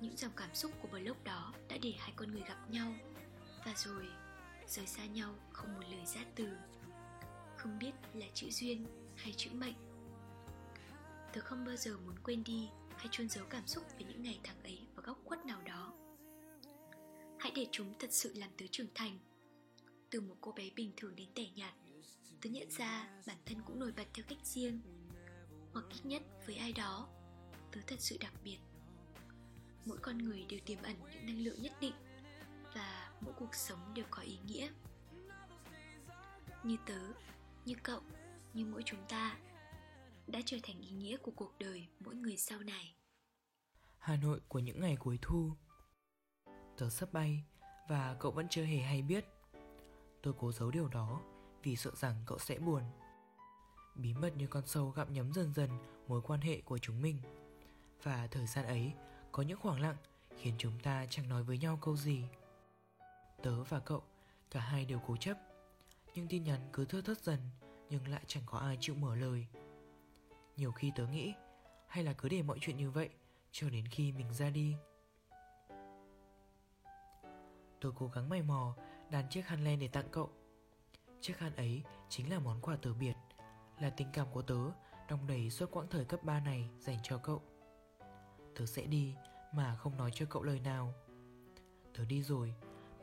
Những dòng cảm xúc của blog đó đã để hai con người gặp nhau, và rồi rời xa nhau không một lời giã từ không biết là chữ duyên hay chữ mệnh tớ không bao giờ muốn quên đi hay chôn giấu cảm xúc về những ngày tháng ấy vào góc khuất nào đó. Hãy để chúng thật sự làm tớ trưởng thành. Từ một cô bé bình thường đến tẻ nhạt, tớ nhận ra bản thân cũng nổi bật theo cách riêng. Hoặc ít nhất với ai đó, tớ thật sự đặc biệt. Mỗi con người đều tiềm ẩn những năng lượng nhất định và mỗi cuộc sống đều có ý nghĩa. Như tớ, như cậu, như mỗi chúng ta đã trở thành ý nghĩa của cuộc đời mỗi người sau này. Hà Nội của những ngày cuối thu. Tớ sắp bay và cậu vẫn chưa hề hay biết. Tôi cố giấu điều đó vì sợ rằng cậu sẽ buồn. Bí mật như con sâu gặm nhấm dần dần mối quan hệ của chúng mình. Và thời gian ấy có những khoảng lặng khiến chúng ta chẳng nói với nhau câu gì. Tớ và cậu, cả hai đều cố chấp. Nhưng tin nhắn cứ thưa thớt dần nhưng lại chẳng có ai chịu mở lời. Nhiều khi tớ nghĩ, hay là cứ để mọi chuyện như vậy, cho đến khi mình ra đi. Tôi cố gắng mày mò, đàn chiếc khăn len để tặng cậu. Chiếc khăn ấy chính là món quà từ biệt, Là tình cảm của tớ, đong đầy suốt quãng thời cấp 3 này dành cho cậu. Tớ sẽ đi, mà không nói cho cậu lời nào. Tớ đi rồi,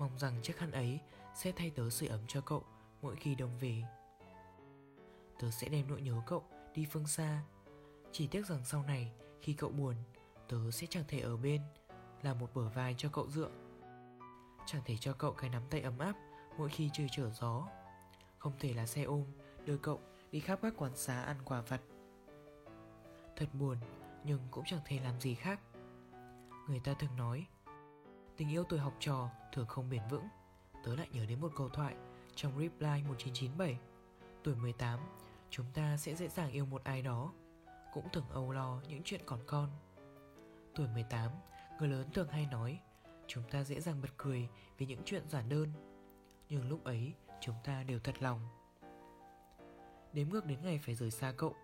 Mong rằng chiếc khăn ấy sẽ thay tớ sưởi ấm cho cậu mỗi khi đồng về. Tớ sẽ đem nỗi nhớ cậu đi phương xa. Chỉ tiếc rằng sau này, khi cậu buồn, Tớ sẽ chẳng thể ở bên, Là một bờ vai cho cậu dựa. Chẳng thể cho cậu cái nắm tay ấm áp Mỗi khi trời trở gió. Không thể là xe ôm, Đưa cậu đi khắp các quán xá ăn quà vặt. Thật buồn, Nhưng cũng chẳng thể làm gì khác. Người ta thường nói, Tình yêu tuổi học trò thường không bền vững. Tớ lại nhớ đến một câu thoại Trong Reply 1997 Tuổi 18 Chúng ta sẽ dễ dàng yêu một ai đó, Cũng thường âu lo những chuyện còn con. Tuổi 18 Người lớn thường hay nói, Chúng ta dễ dàng bật cười vì những chuyện giản đơn, Nhưng lúc ấy chúng ta đều thật lòng. Đếm ngược đến ngày phải rời xa cậu,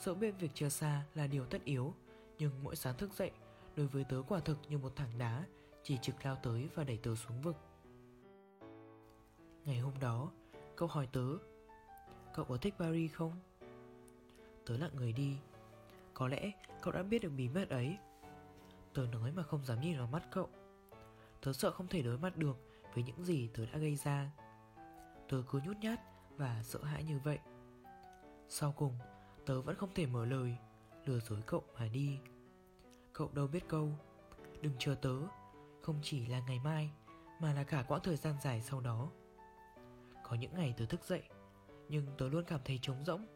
Dẫu biết việc chia xa là điều tất yếu, Nhưng mỗi sáng thức dậy, Đối với tớ quả thực như một thẳng đá, Chỉ trực lao tới và đẩy tớ xuống vực. Ngày hôm đó, Cậu hỏi tớ Cậu có thích Paris không? Tớ lặng người đi. Có lẽ cậu đã biết được bí mật ấy. Tớ nói mà không dám nhìn vào mắt cậu. Tớ sợ không thể đối mặt được Với những gì tớ đã gây ra. Tớ cứ nhút nhát và sợ hãi như vậy. Sau cùng, Tớ vẫn không thể mở lời, Lừa dối cậu mà đi. Cậu đâu biết câu, Đừng chờ tớ, Không chỉ là ngày mai, Mà là cả quãng thời gian dài sau đó. Có những ngày tớ thức dậy nhưng tớ luôn cảm thấy trống rỗng.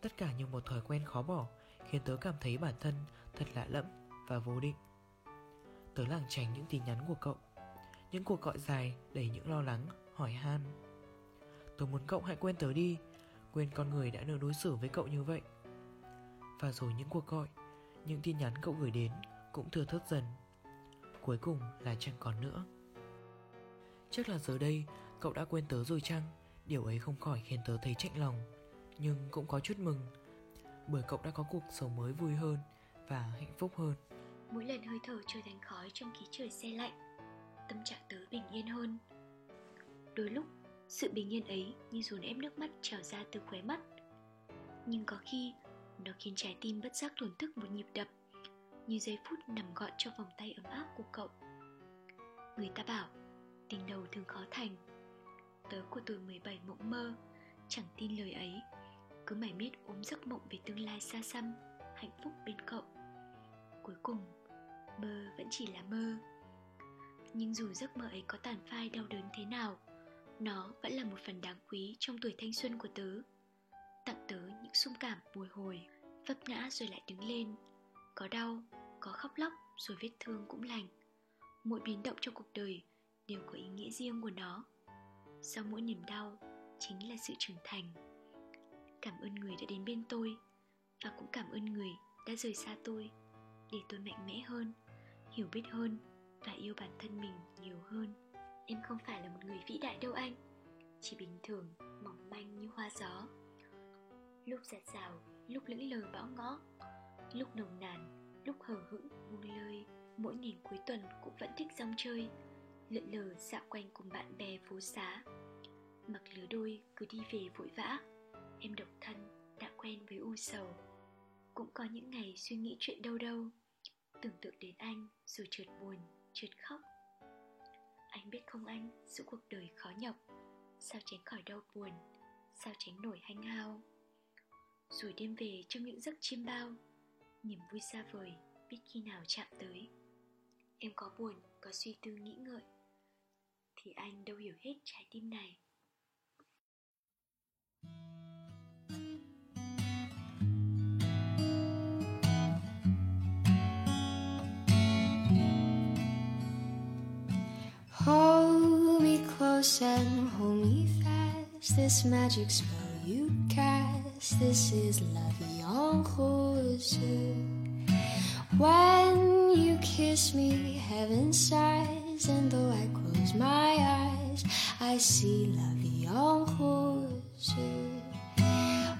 Tất cả như một thói quen khó bỏ Khiến tớ cảm thấy bản thân thật lạ lẫm và vô định. Tớ lảng tránh những tin nhắn của cậu Những cuộc gọi dài đầy những lo lắng, hỏi han. Tớ muốn cậu hãy quên tớ đi Quên con người đã được đối xử với cậu như vậy. Và rồi những cuộc gọi Những tin nhắn cậu gửi đến Cũng thừa thớt dần. Cuối cùng là chẳng còn nữa. Chắc là giờ đây Cậu đã quên tớ rồi chăng? Điều ấy không khỏi khiến tớ thấy chạnh lòng, Nhưng cũng có chút mừng. Bởi cậu đã có cuộc sống mới vui hơn Và hạnh phúc hơn. Mỗi lần hơi thở trở thành khói trong khí trời xe lạnh, tâm trạng tớ bình yên hơn. Đôi lúc, sự bình yên ấy như dồn ép nước mắt trào ra từ khóe mắt. Nhưng có khi, nó khiến trái tim bất giác thổn thức một nhịp đập, như giây phút nằm gọn trong vòng tay ấm áp của cậu. Người ta bảo, tình đầu thường khó thành tớ của tuổi 17 mộng mơ. Chẳng tin lời ấy. Cứ mải miết ôm giấc mộng về tương lai xa xăm, hạnh phúc bên cậu. Cuối cùng, mơ vẫn chỉ là mơ. Nhưng dù giấc mơ ấy có tàn phai đau đớn thế nào, nó vẫn là một phần đáng quý trong tuổi thanh xuân của tớ. Tặng tớ những xung cảm bồi hồi, vấp ngã rồi lại đứng lên. Có đau, có khóc lóc rồi vết thương cũng lành. Mỗi biến động trong cuộc đời đều có ý nghĩa riêng của nó sau mỗi niềm đau, chính là sự trưởng thành. Cảm ơn người đã đến bên tôi, và cũng cảm ơn người đã rời xa tôi để tôi mạnh mẽ hơn, hiểu biết hơn và yêu bản thân mình nhiều hơn. Em không phải là một người vĩ đại đâu anh, chỉ bình thường, mỏng manh như hoa gió. Lúc giạt rào, lúc lững lờ bão ngõ, lúc nồng nàn, lúc hờ hững buông lơi mỗi ngày cuối tuần cũng vẫn thích rong chơi lượn lờ dạo quanh cùng bạn bè phố xá. Mặc lứa đôi cứ đi về vội vã, em độc thân, đã quen với u sầu. Cũng có những ngày suy nghĩ chuyện đâu đâu, tưởng tượng đến anh rồi trượt buồn trượt khóc. Anh biết không anh, giữa cuộc đời khó nhọc, sao tránh khỏi đau buồn, sao tránh nổi hanh hao. Rồi đêm về trong những giấc chiêm bao, niềm vui xa vời biết khi nào chạm tới. Em có buồn, có suy tư nghĩ ngợi thì anh đâu hiểu hết trái tim này Hold me close and hold me fast. This magic spell you cast. This is love, vie en. When you kiss me, heaven sighs, and though I close my eyes, I see la vie en.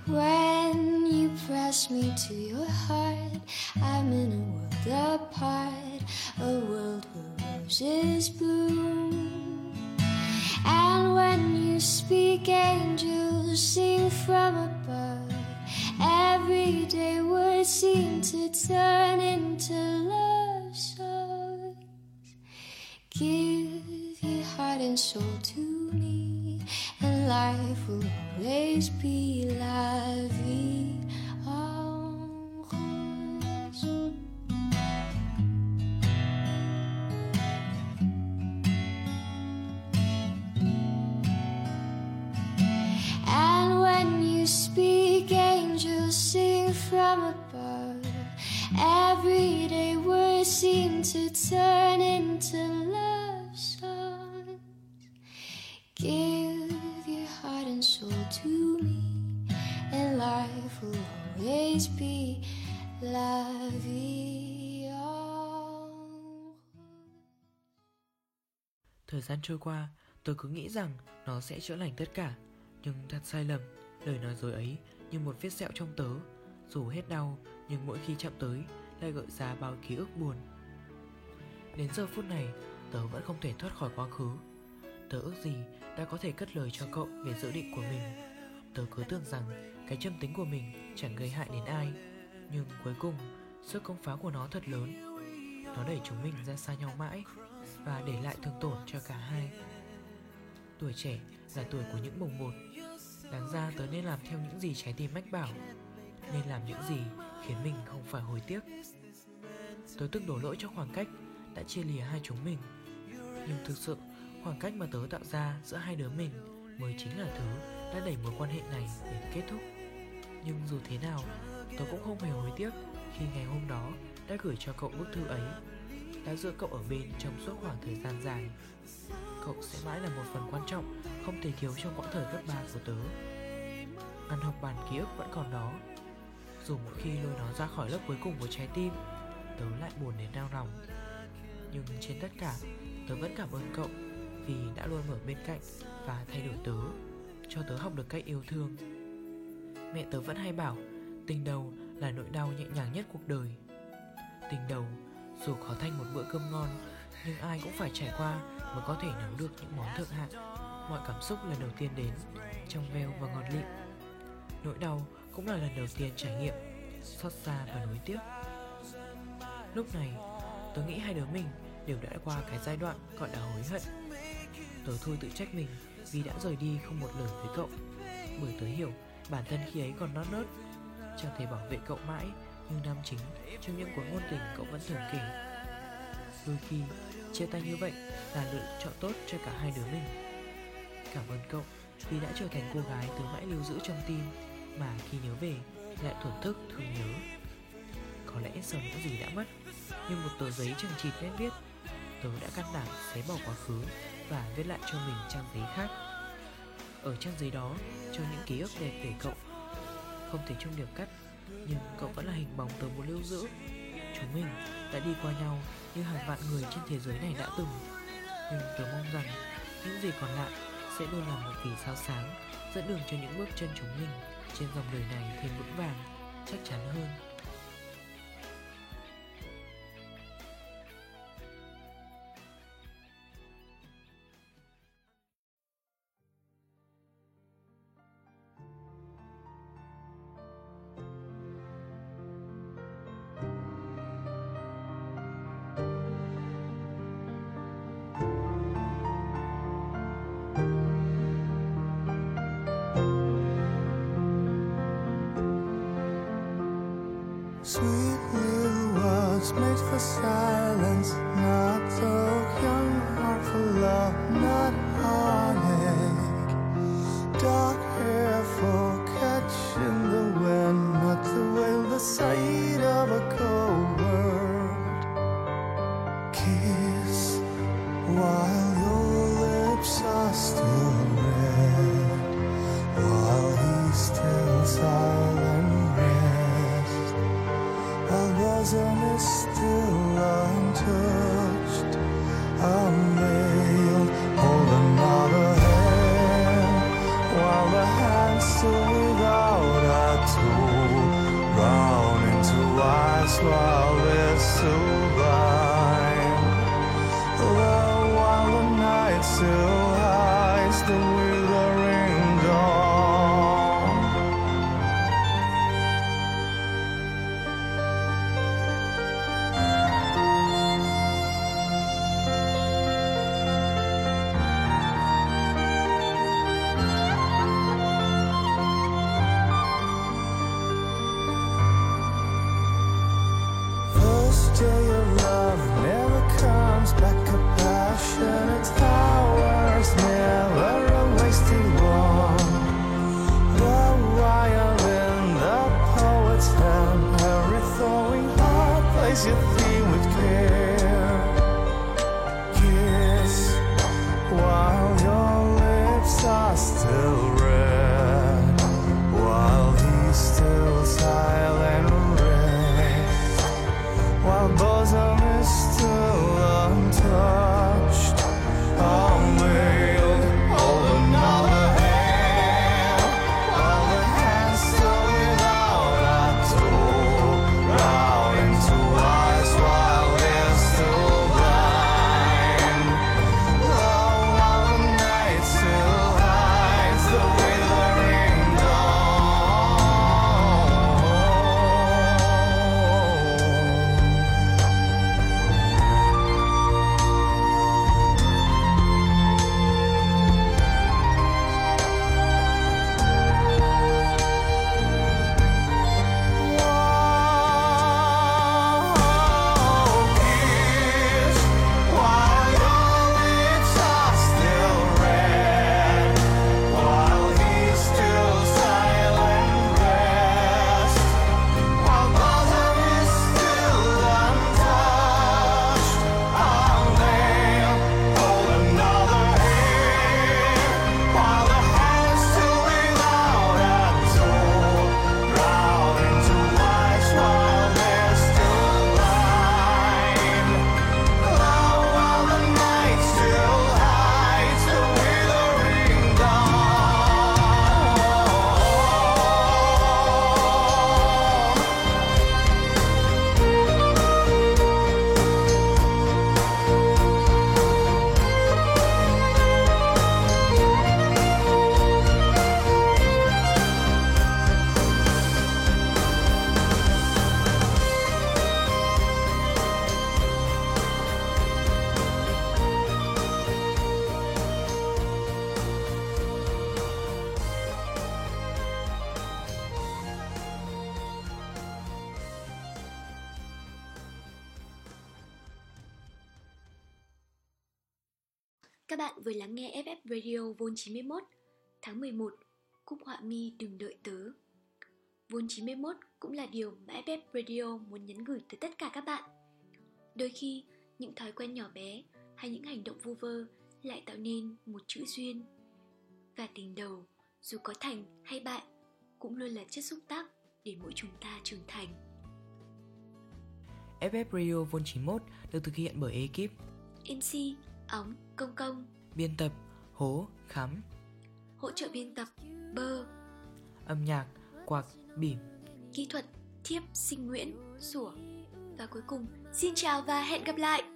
When you press me to your heart, I'm in a world apart, a world where roses bloom. And when you speak, angels sing from above. Everyday words seem to turn into love always be gian trôi qua, tôi cứ nghĩ rằng nó sẽ chữa lành tất cả. Nhưng thật sai lầm, lời nói dối ấy như một vết sẹo trong tớ. Dù hết đau, nhưng mỗi khi chạm tới lại gợi ra bao ký ức buồn. Đến giờ phút này, tớ vẫn không thể thoát khỏi quá khứ. Tớ ước gì đã có thể cất lời cho cậu về dự định của mình. Tớ cứ tưởng rằng cái châm tính của mình chẳng gây hại đến ai. Nhưng cuối cùng, sức công phá của nó thật lớn. Nó đẩy chúng mình ra xa nhau mãi. Và để lại thương tổn cho cả hai. Tuổi trẻ là tuổi của những bồng bột. Đáng ra tớ nên làm theo những gì trái tim mách bảo, Nên làm những gì khiến mình không phải hối tiếc. Tớ tức đổ lỗi cho khoảng cách đã chia lìa hai chúng mình, Nhưng thực sự khoảng cách mà tớ tạo ra giữa hai đứa mình Mới chính là thứ đã đẩy mối quan hệ này đến kết thúc. Nhưng dù thế nào, Tớ cũng không hề hối tiếc khi ngày hôm đó đã gửi cho cậu bức thư ấy. Đã giữ cậu ở bên trong suốt khoảng thời gian dài. Cậu sẽ mãi là một phần quan trọng, Không thể thiếu trong quãng thời cấp 3 của tớ. Ngăn học bàn ký ức vẫn còn đó. Dù mỗi khi lôi nó ra khỏi lớp cuối cùng của trái tim, Tớ lại buồn đến đau lòng. Nhưng trên tất cả, Tớ vẫn cảm ơn cậu Vì đã luôn ở bên cạnh Và thay đổi tớ, Cho tớ học được cách yêu thương. Mẹ tớ vẫn hay bảo, Tình đầu là nỗi đau nhẹ nhàng nhất cuộc đời. Tình đầu dù khó thành một bữa cơm ngon, Nhưng ai cũng phải trải qua Mới có thể nấu được những món thượng hạng. Mọi cảm xúc lần đầu tiên đến Trong veo và ngọt lịm. Nỗi đau cũng là lần đầu tiên trải nghiệm, Xót xa và nối tiếc. Lúc này Tớ nghĩ hai đứa mình đều đã qua cái giai đoạn gọi là hối hận. Tớ thôi tự trách mình Vì đã rời đi không một lời với cậu. Bởi tớ hiểu bản thân khi ấy còn non nớt, Chẳng thể bảo vệ cậu mãi như nam chính, trong những cuộc ngôn tình cậu vẫn thường kể. Đôi khi, chia tay như vậy là lựa chọn tốt cho cả hai đứa mình. Cảm ơn cậu vì đã trở thành cô gái tớ mãi lưu giữ trong tim Mà khi nhớ về lại thổn thức thương nhớ. Có lẽ sau những gì đã mất, Nhưng một tờ giấy chẳng chịt nét viết Tớ đã can đảm xé bỏ quá khứ Và viết lại cho mình trang giấy khác. Ở trang giấy đó, cho những ký ức đẹp về cậu, Không thể chung điểm cắt nhưng cậu vẫn là hình bóng tớ muốn lưu giữ Chúng mình đã đi qua nhau như hàng vạn người trên thế giới này đã từng Nhưng tớ mong rằng những gì còn lại sẽ luôn là một vì sao sáng dẫn đường cho những bước chân chúng mình trên dòng đời này thêm vững vàng, chắc chắn hơn. Vừa lắng nghe FF Radio Vol 91 tháng 11 Cúc họa mi đừng đợi tớ. Vol 91 cũng là điều mà FF Radio muốn nhắn gửi tới tất cả các bạn. Đôi khi những thói quen nhỏ bé hay những hành động vu vơ lại tạo nên một chữ duyên. Và tình đầu dù có thành hay bại cũng luôn là chất xúc tác để mỗi chúng ta trưởng thành. FF Radio Vol 91 được thực hiện bởi ekip MC, óng, công công, biên tập Hố, Khắm, hỗ trợ biên tập, bơ, âm nhạc Quạc, Bỉm. kỹ thuật, thiếp, sinh nguyễn, sủa Và cuối cùng, xin chào và hẹn gặp lại!